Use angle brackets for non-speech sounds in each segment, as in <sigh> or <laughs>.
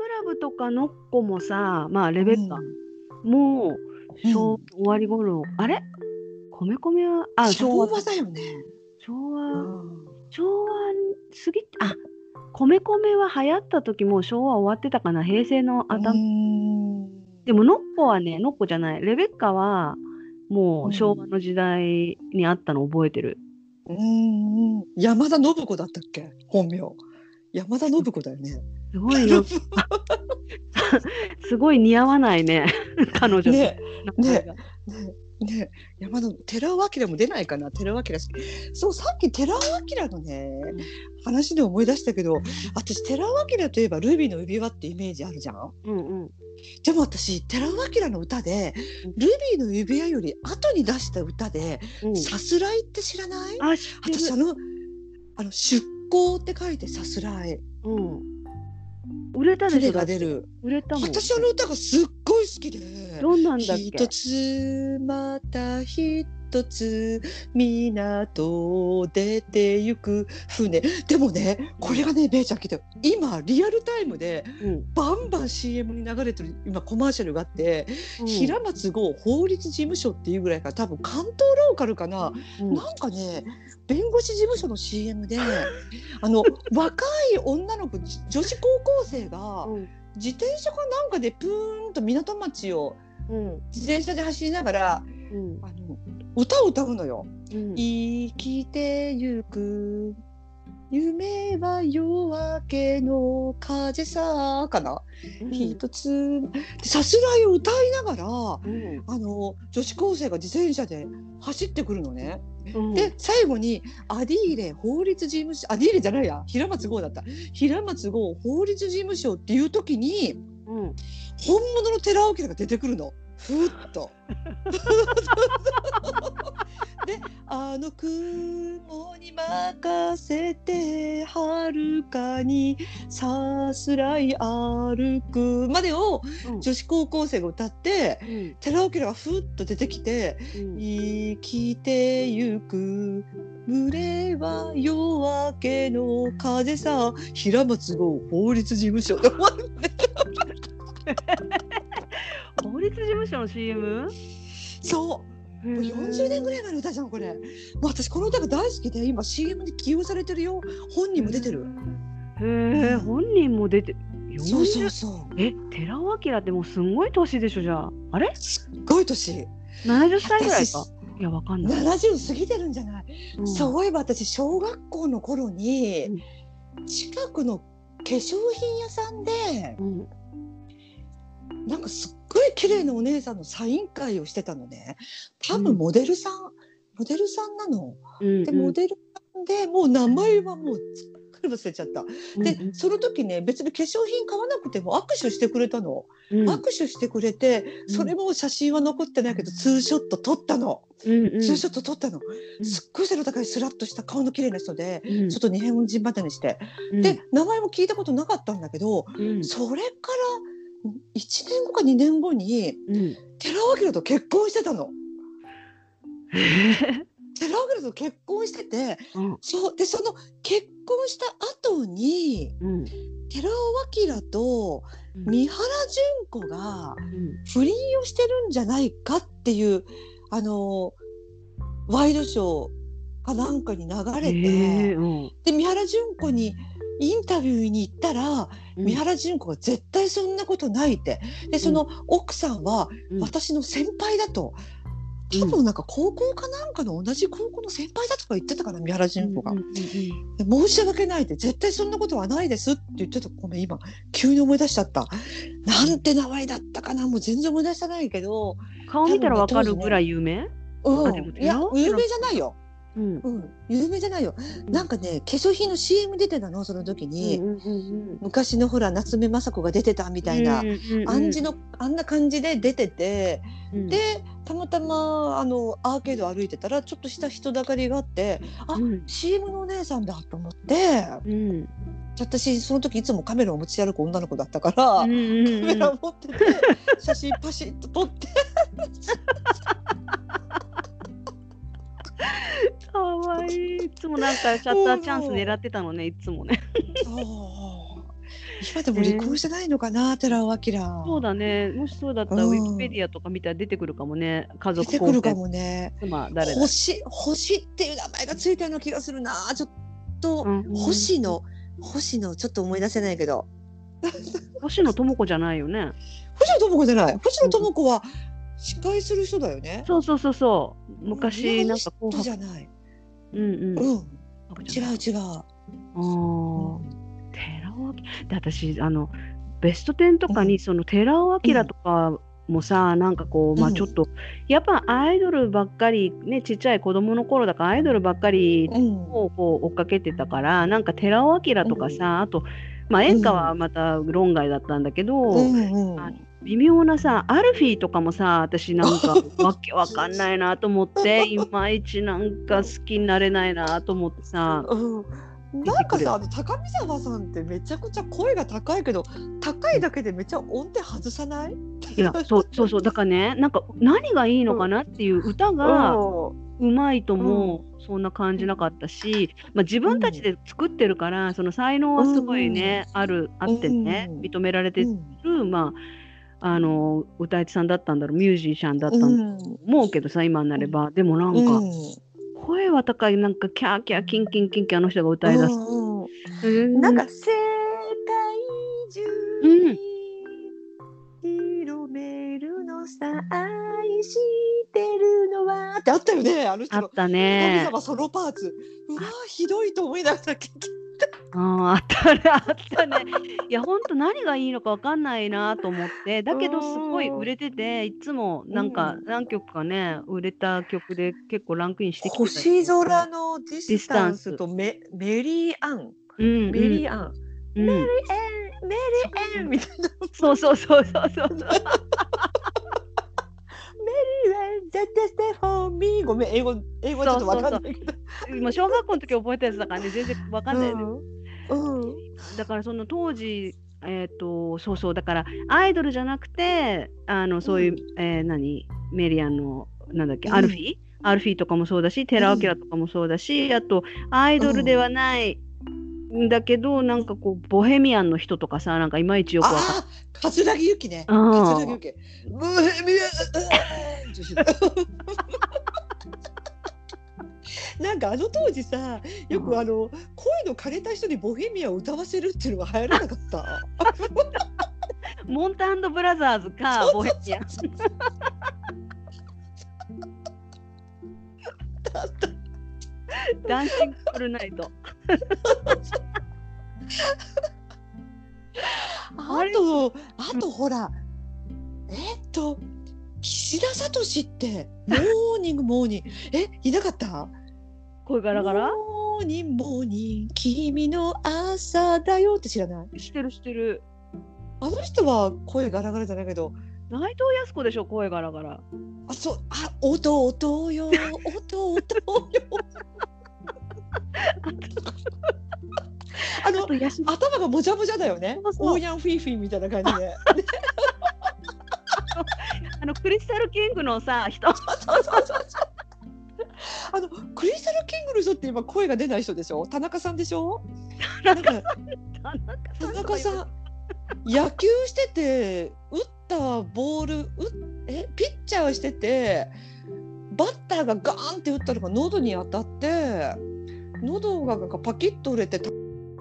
クラブとかのっこもさまあレベッカ、もう昭うん終わり頃あれ？米米はあ昭昭和和だよね。昭う和ん。昭和過ぎあ米米は流行った時もう昭和終わってたかな平成の頭、うん。でもノッコはねノッコじゃない。レベッカはもう昭和の時代にあったの覚えてる、うん。山田信子だったっけ？本名。山田信子だよね。すごいよ。<laughs> すごい似合わないね。彼女ね。ね。ね。山田寺尾明も出ないかな。寺尾明そうさっき寺尾明のね話で思い出したけど私寺尾明といえば「ルビーの指輪」ってイメージあるじゃん？うんうん。でも私寺尾明の歌でうん「ルビーの指輪」より後に出した歌でうん「さすらい」って知らない？あ私あのあの出向って書いてさすらい。うん売れたでし船ょが出る。売れたもん。私あの歌がすっごい好きで。どんなんだっけ？一つまた一つ港出てゆく。船。でもねこれがねべいちゃん聞いて今リアルタイムでうん。バンバン CM に流れてる今コマーシャルがあって、うん。平松剛法律事務所っていうぐらいから多分関東ローカルかな、うん。なんかね弁護士事務所の CM で <laughs> あの若い女の子じ女子高校生がうん。自転車かなんかでプーンと港町をうん。自転車で走りながらうん。あの歌を歌うのよ。うん。生きてゆく。夢は夜明けの風さかな、うん。一つさすらいを歌いながらうん。あの女子高生が自転車で走ってくるのね。うん。で最後にアディーレ法律事務所アディーレじゃないや。平松剛だった。平松剛法律事務所っていう時にうん。本物の寺尾家が出てくるのふっと。<laughs> で「あの雲に任せて遥かにさすらい歩く」までをうん。女子高校生が歌ってうん。寺尾家がふっと出てきてうん。生きてゆく群れは夜明けの風さ平松剛法律事務所で終わるね <laughs> 法律事務所の CM? そう。もう40年ぐらい前の歌じゃんこれ。もう私この歌が大好きで今 CM に起用されてるよ。本人も出てる。へえ本人も出てそうそう40そう。え寺尾明ってもうすんごい年でしょじゃあ。あれ？すっごい年。70歳ぐらい私かいやわかんない、70過ぎてるんじゃない、うん。そういえば私小学校の頃に近くの化粧品屋さんでうんなんかすっごい綺麗なお姉さんのサイン会をしてたのね多分モデルさん、モデルさんなの。うんでモデルさんでもう名前はもうすっかり忘れちゃった。で、うんその時ね別に化粧品買わなくても握手してくれたの。うん握手してくれてそれも写真は残ってないけどツーショット撮ったの。うんうんツーショット撮ったの。うんすっごい背の高いスラッとした顔の綺麗な人で。うんちょっと日本人までにして、うんで名前も聞いたことなかったんだけど、うんそれから1年後か2年後にうん。寺尾明と結婚してたの。寺尾明と結婚しててうん。そうでその結婚した後にうん。寺尾明と三原純子がうん。不倫をしてるんじゃないかっていうあのワイドショーかなんかに流れて、で三原純子にインタビューに行ったら、三原純子が絶対そんなことないって。でその奥さんはうん。私の先輩だと。多分なんか高校かなんかの同じ高校の先輩だとか言ってたかな三原純子が。申し訳ないって絶対そんなことはないですって言ってたごめん今急に思い出しちゃった。なんて名前だったかなもう全然思い出せないけど、顔見たらわかるぐらい有名？うん。いや有名じゃないよ、うん。うん、有名じゃないよ。なんかね化粧品の CM 出てたの？その時に、うんうんうん昔のほら夏目雅子が出てたみたいな、うんうんうんあんじのあんな感じで出てて、うん。でたまたまあのアーケード歩いてたらちょっとした人だかりがあってあうん。CM のお姉さんだと思って。うん。私その時いつもカメラを持ち歩く女の子だったから、うんうんうん。カメラを持ってて <laughs> 写真パシッと撮ってかわいいいつもなんかシャッターチャンス狙ってたのねいつもねそう今でも離婚してないのかな、寺尾明。そうだね。もしそうだったら、うんウィキペディアとか見たら出てくるかもね。家出族構成てくるかもね。妻誰だ。星星っていう名前がついたような気がするな。ちょっと、うん星野星野ちょっと思い出せないけど。星野智子じゃないよね。星野智子じゃない。星野智子は司会する人だよね。そうそうそうそう。昔なんか紅白。じゃない。うんうん。うん。違う違う。ああ。寺尾明。で私あのベスト10とかにその寺尾明とかもさ、なんかこうまあうんちょっと、やっぱアイドルばっかりねちっちゃい子供の頃だからアイドルばっかりうん。をこう追っかけてたからなんか寺尾明とかさ、あとまあ演歌はまた論外だったんだけど、うんうん。あの微妙なさアルフィーとかもさ私なんか <laughs> わけわかんないなと思っていまいちなんか好きになれないなと思ってさうん。なんかさ、あの高見沢さんってめちゃくちゃ声が高いけど、高いだけでめっちゃ音程外さない？いやそうそうそう。だからねなんか何がいいのかなっていう歌がうまいともそんな感じなかったし、まあ、自分たちで作ってるからその才能はすごいね、あるあってねうん。認められてうん。る、まああの歌い手さんだったんだろうミュージシャンだったんだとうん。思うけどさ今になれば。でもなんか、うん。声は高いなんかキャーキャーキンキンキンキンあの人が歌い出す、うんなんか世界中に広めるのさ愛してるのは。ってあったよねあの人の。あった神ね様ソロパーツ。うわひどいと思いながら聞いてあーあったねあったね。いやほんと何がいいのかわかんないなと思って。だけどすごい売れてていつもなんかうん。何曲かね売れた曲で結構ランクインしてきてた星空のディスタンスとメメリーアン。うんメリーアン、うん。うんメリーアン。メリーアンみたいな。そうそうそうそうそう。メリーアン。Just stay for me ごめん英語英語ちょっとわかんないけどもう小学校の時覚えたやつだからね全然わかんないよね、うんうん。だからその当時えっ、とそうそうだからアイドルじゃなくてあのそういう、うん。えー何？メリアンのなんだっけ、うん。アルフィー？アルフィーとかもそうだし寺尾明とかもそうだし、あとアイドルではないんだけど、なんかこうボヘミアンの人とかさなんかいまいちよくわかんない。ああ、桂木由紀ね。うん。桂木由紀。ブヘミアン <laughs> なんかあの当時さ、よくあの声の枯れた人にボヘミアンを歌わせるっていうのが流行らなかった？もんたブラザーズかボヘミアン。dancing all night。あと、あとほら、えっと、岸田智史って、 morning morning、え、いなかった？声ガラガラ？ morning morning、君の朝だよって知らない？知ってる知ってる。あの人は声ガラガラじゃないけど、内藤康子でしょ声ガラガラ。あ、そう、あ、音音よ、音音よ。<laughs> あの頭がもじゃもじゃだよね。オーヤンフィーフィーみたいな感じで。<laughs> あのクリスタルキングのさ人。そうそうそうそうクリスタルキングの人って今声が出ない人でしょ？田中さんでしょ？なんか田中さん野球してて打ったボールうえ？ピッチャーしててバッターがガーンって打ったのが喉に当たって喉がなんかパキッと折れてた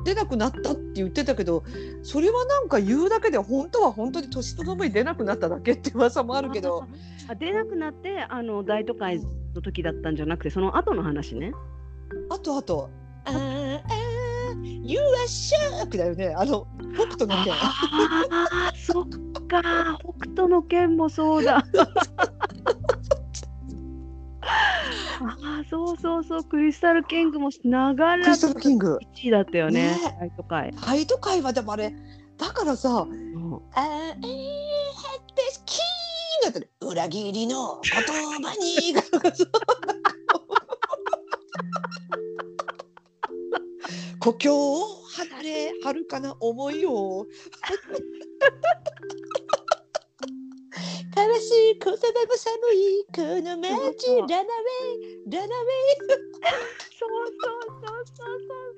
出なくなったって言ってたけどそれはなんか言うだけで本当は本当に年とともに出なくなっただけって噂もあるけど。あ出なくなってあの大都会の時だったんじゃなくてその後の話ね。あとあと、あー。あー、You are shark だよね。あの、北斗の拳。ああそっか。北斗の拳もそうだ。ああそうそうそう。クリスタルキングも長らくクリスタルキング。1位だったよね。ね。大都会、大都会はでもあれ、だからさ、うん。あーえー、ってキーったね。裏切りの言葉に。<laughs> 故郷を離れ、遥かな思いを。悲しい言葉も寒いこの街ランナウェイララウェイそうそうそうそうそう。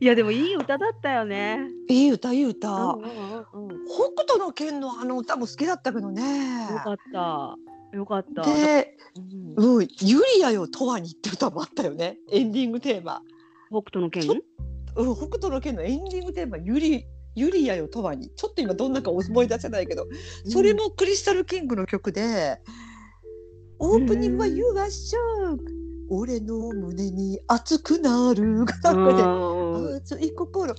いやでもいい歌だったよね。いい歌いい歌、うんうんうんうん北斗の拳のあの歌も好きだったけどね。よかった。よかった。で、うん。うん、ユリアよとわにって歌もあったよね。エンディングテーマ、北斗の拳？うん、北斗の拳のエンディングテーマユリユリアよとわに。ちょっと今どんなか思い出せないけど。それもクリスタルキングの曲で、オープニングは「You are shock」俺の胸に熱くなる。がうなんかんで熱い心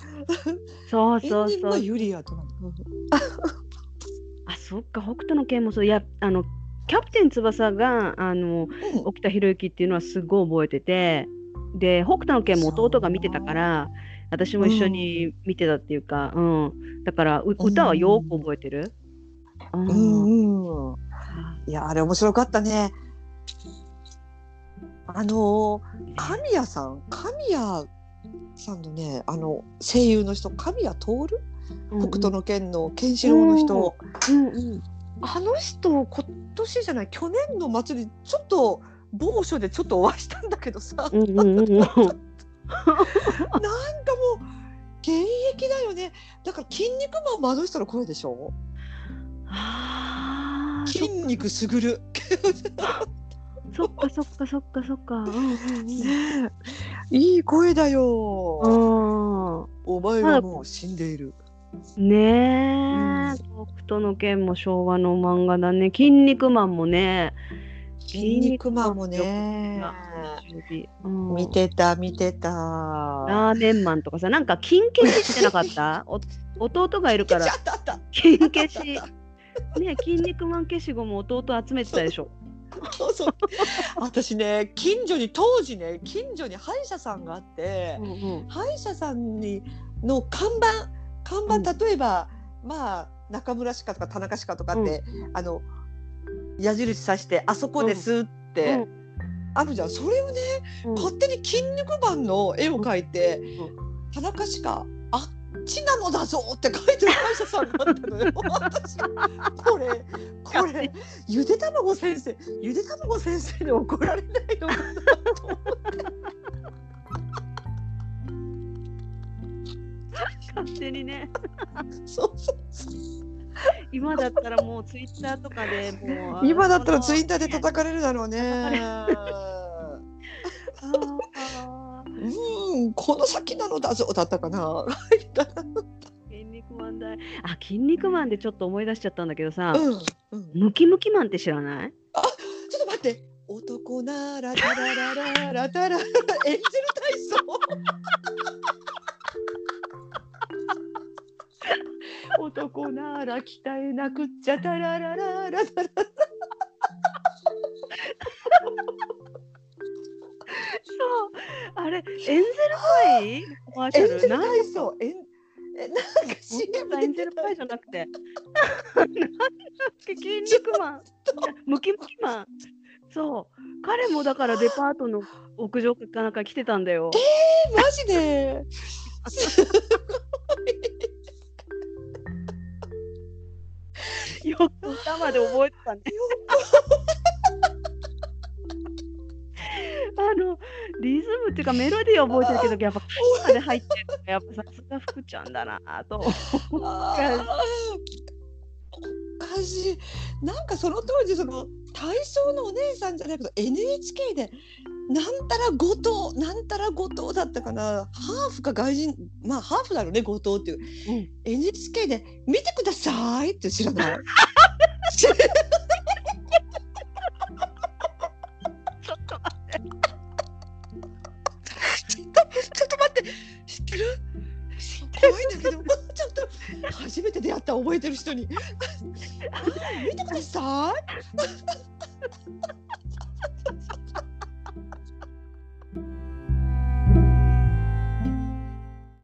そうそうそうユリアと <laughs> あそっか北斗の拳もそう。いやあのキャプテン翼があのうん。沖田博之っていうのはすごい覚えててで北斗の拳も弟が見てたから私も一緒に見てたっていうか、うん、だからう歌はよく覚えてる。ううんんうん。い。やあれ面白かったね。あの神谷さん？神谷さんのねあの声優の人神谷徹、北斗の拳のケンシロウの人、うんうん。あの人今年じゃない去年の祭りちょっと某所でちょっとお会いしたんだけどさ、うんうんうん。う <laughs> んなんかもう現役だよね。だから筋肉マンもあの人の声でしょ？筋肉すぐる。そっかそっかそっかそっか。うんうんうん。<laughs> ねえいい声だよ。あお前はもう死んでいる。ーねえ、うん北斗の拳も昭和の漫画だね。筋肉マンもね。筋肉マンもね。うん見てた見てた。ラーメンマンとかさ、なんか金消ししてなかった？<laughs> お弟がいるから。金消し。ね筋肉マン消しゴム弟集めてたでしょ。そうそう。<laughs> 私ね近所に当時ね近所に歯医者さんがあって、うんうん。歯医者さんにの看板看板例えば、まあ中村歯科とか田中歯科とかって、あの矢印さしてあそこですって、うん。あるじゃん。それをねうん。勝手に筋肉マンの絵を描いて、う田中しかあっちなのだぞって書いてる歯医者さんがあったのよ。<laughs> 私これこれゆで卵先生ゆで卵先生に怒られないのかなと思って。勝手にね。そうそうそう今だったらもうツイッターとかでもう。今だったらツイッターでた叩かれるだろうね。この先なのだぞだったかな。<laughs> 筋肉マンだい。あ、筋肉マンでちょっと思い出しちゃったんだけどさ、うんうんムキムキマンって知らない？ちょっと待って。男ならタララララタララエンジェル体操。男なら鍛えなくっちゃタララララタラ。れ、エンゼルパイコマーシャル？なん体操。エンえなんか CM だエンゼルパイじゃなくて。<laughs> なんだっけ筋肉マン。ムキムキマン。そう。彼もだからデパートの屋上かなんか来てたんだよ。マジで？<laughs> よく歌まで覚えてたね。<laughs> <laughs> あのリズムっていうかメロディーは覚えてるけどやっぱ歌詞まで入ってるのがやっぱさすが福ちゃんだなと。おかしい。なんかその当時その体操のお姉さんじゃないけど NHK でなんたら後藤なんたら後藤だったかなハーフか外人まあハーフだろうね後藤っていう、うん NHK で見てくださいって知らない？<laughs> えてる人に。<laughs> 見てください。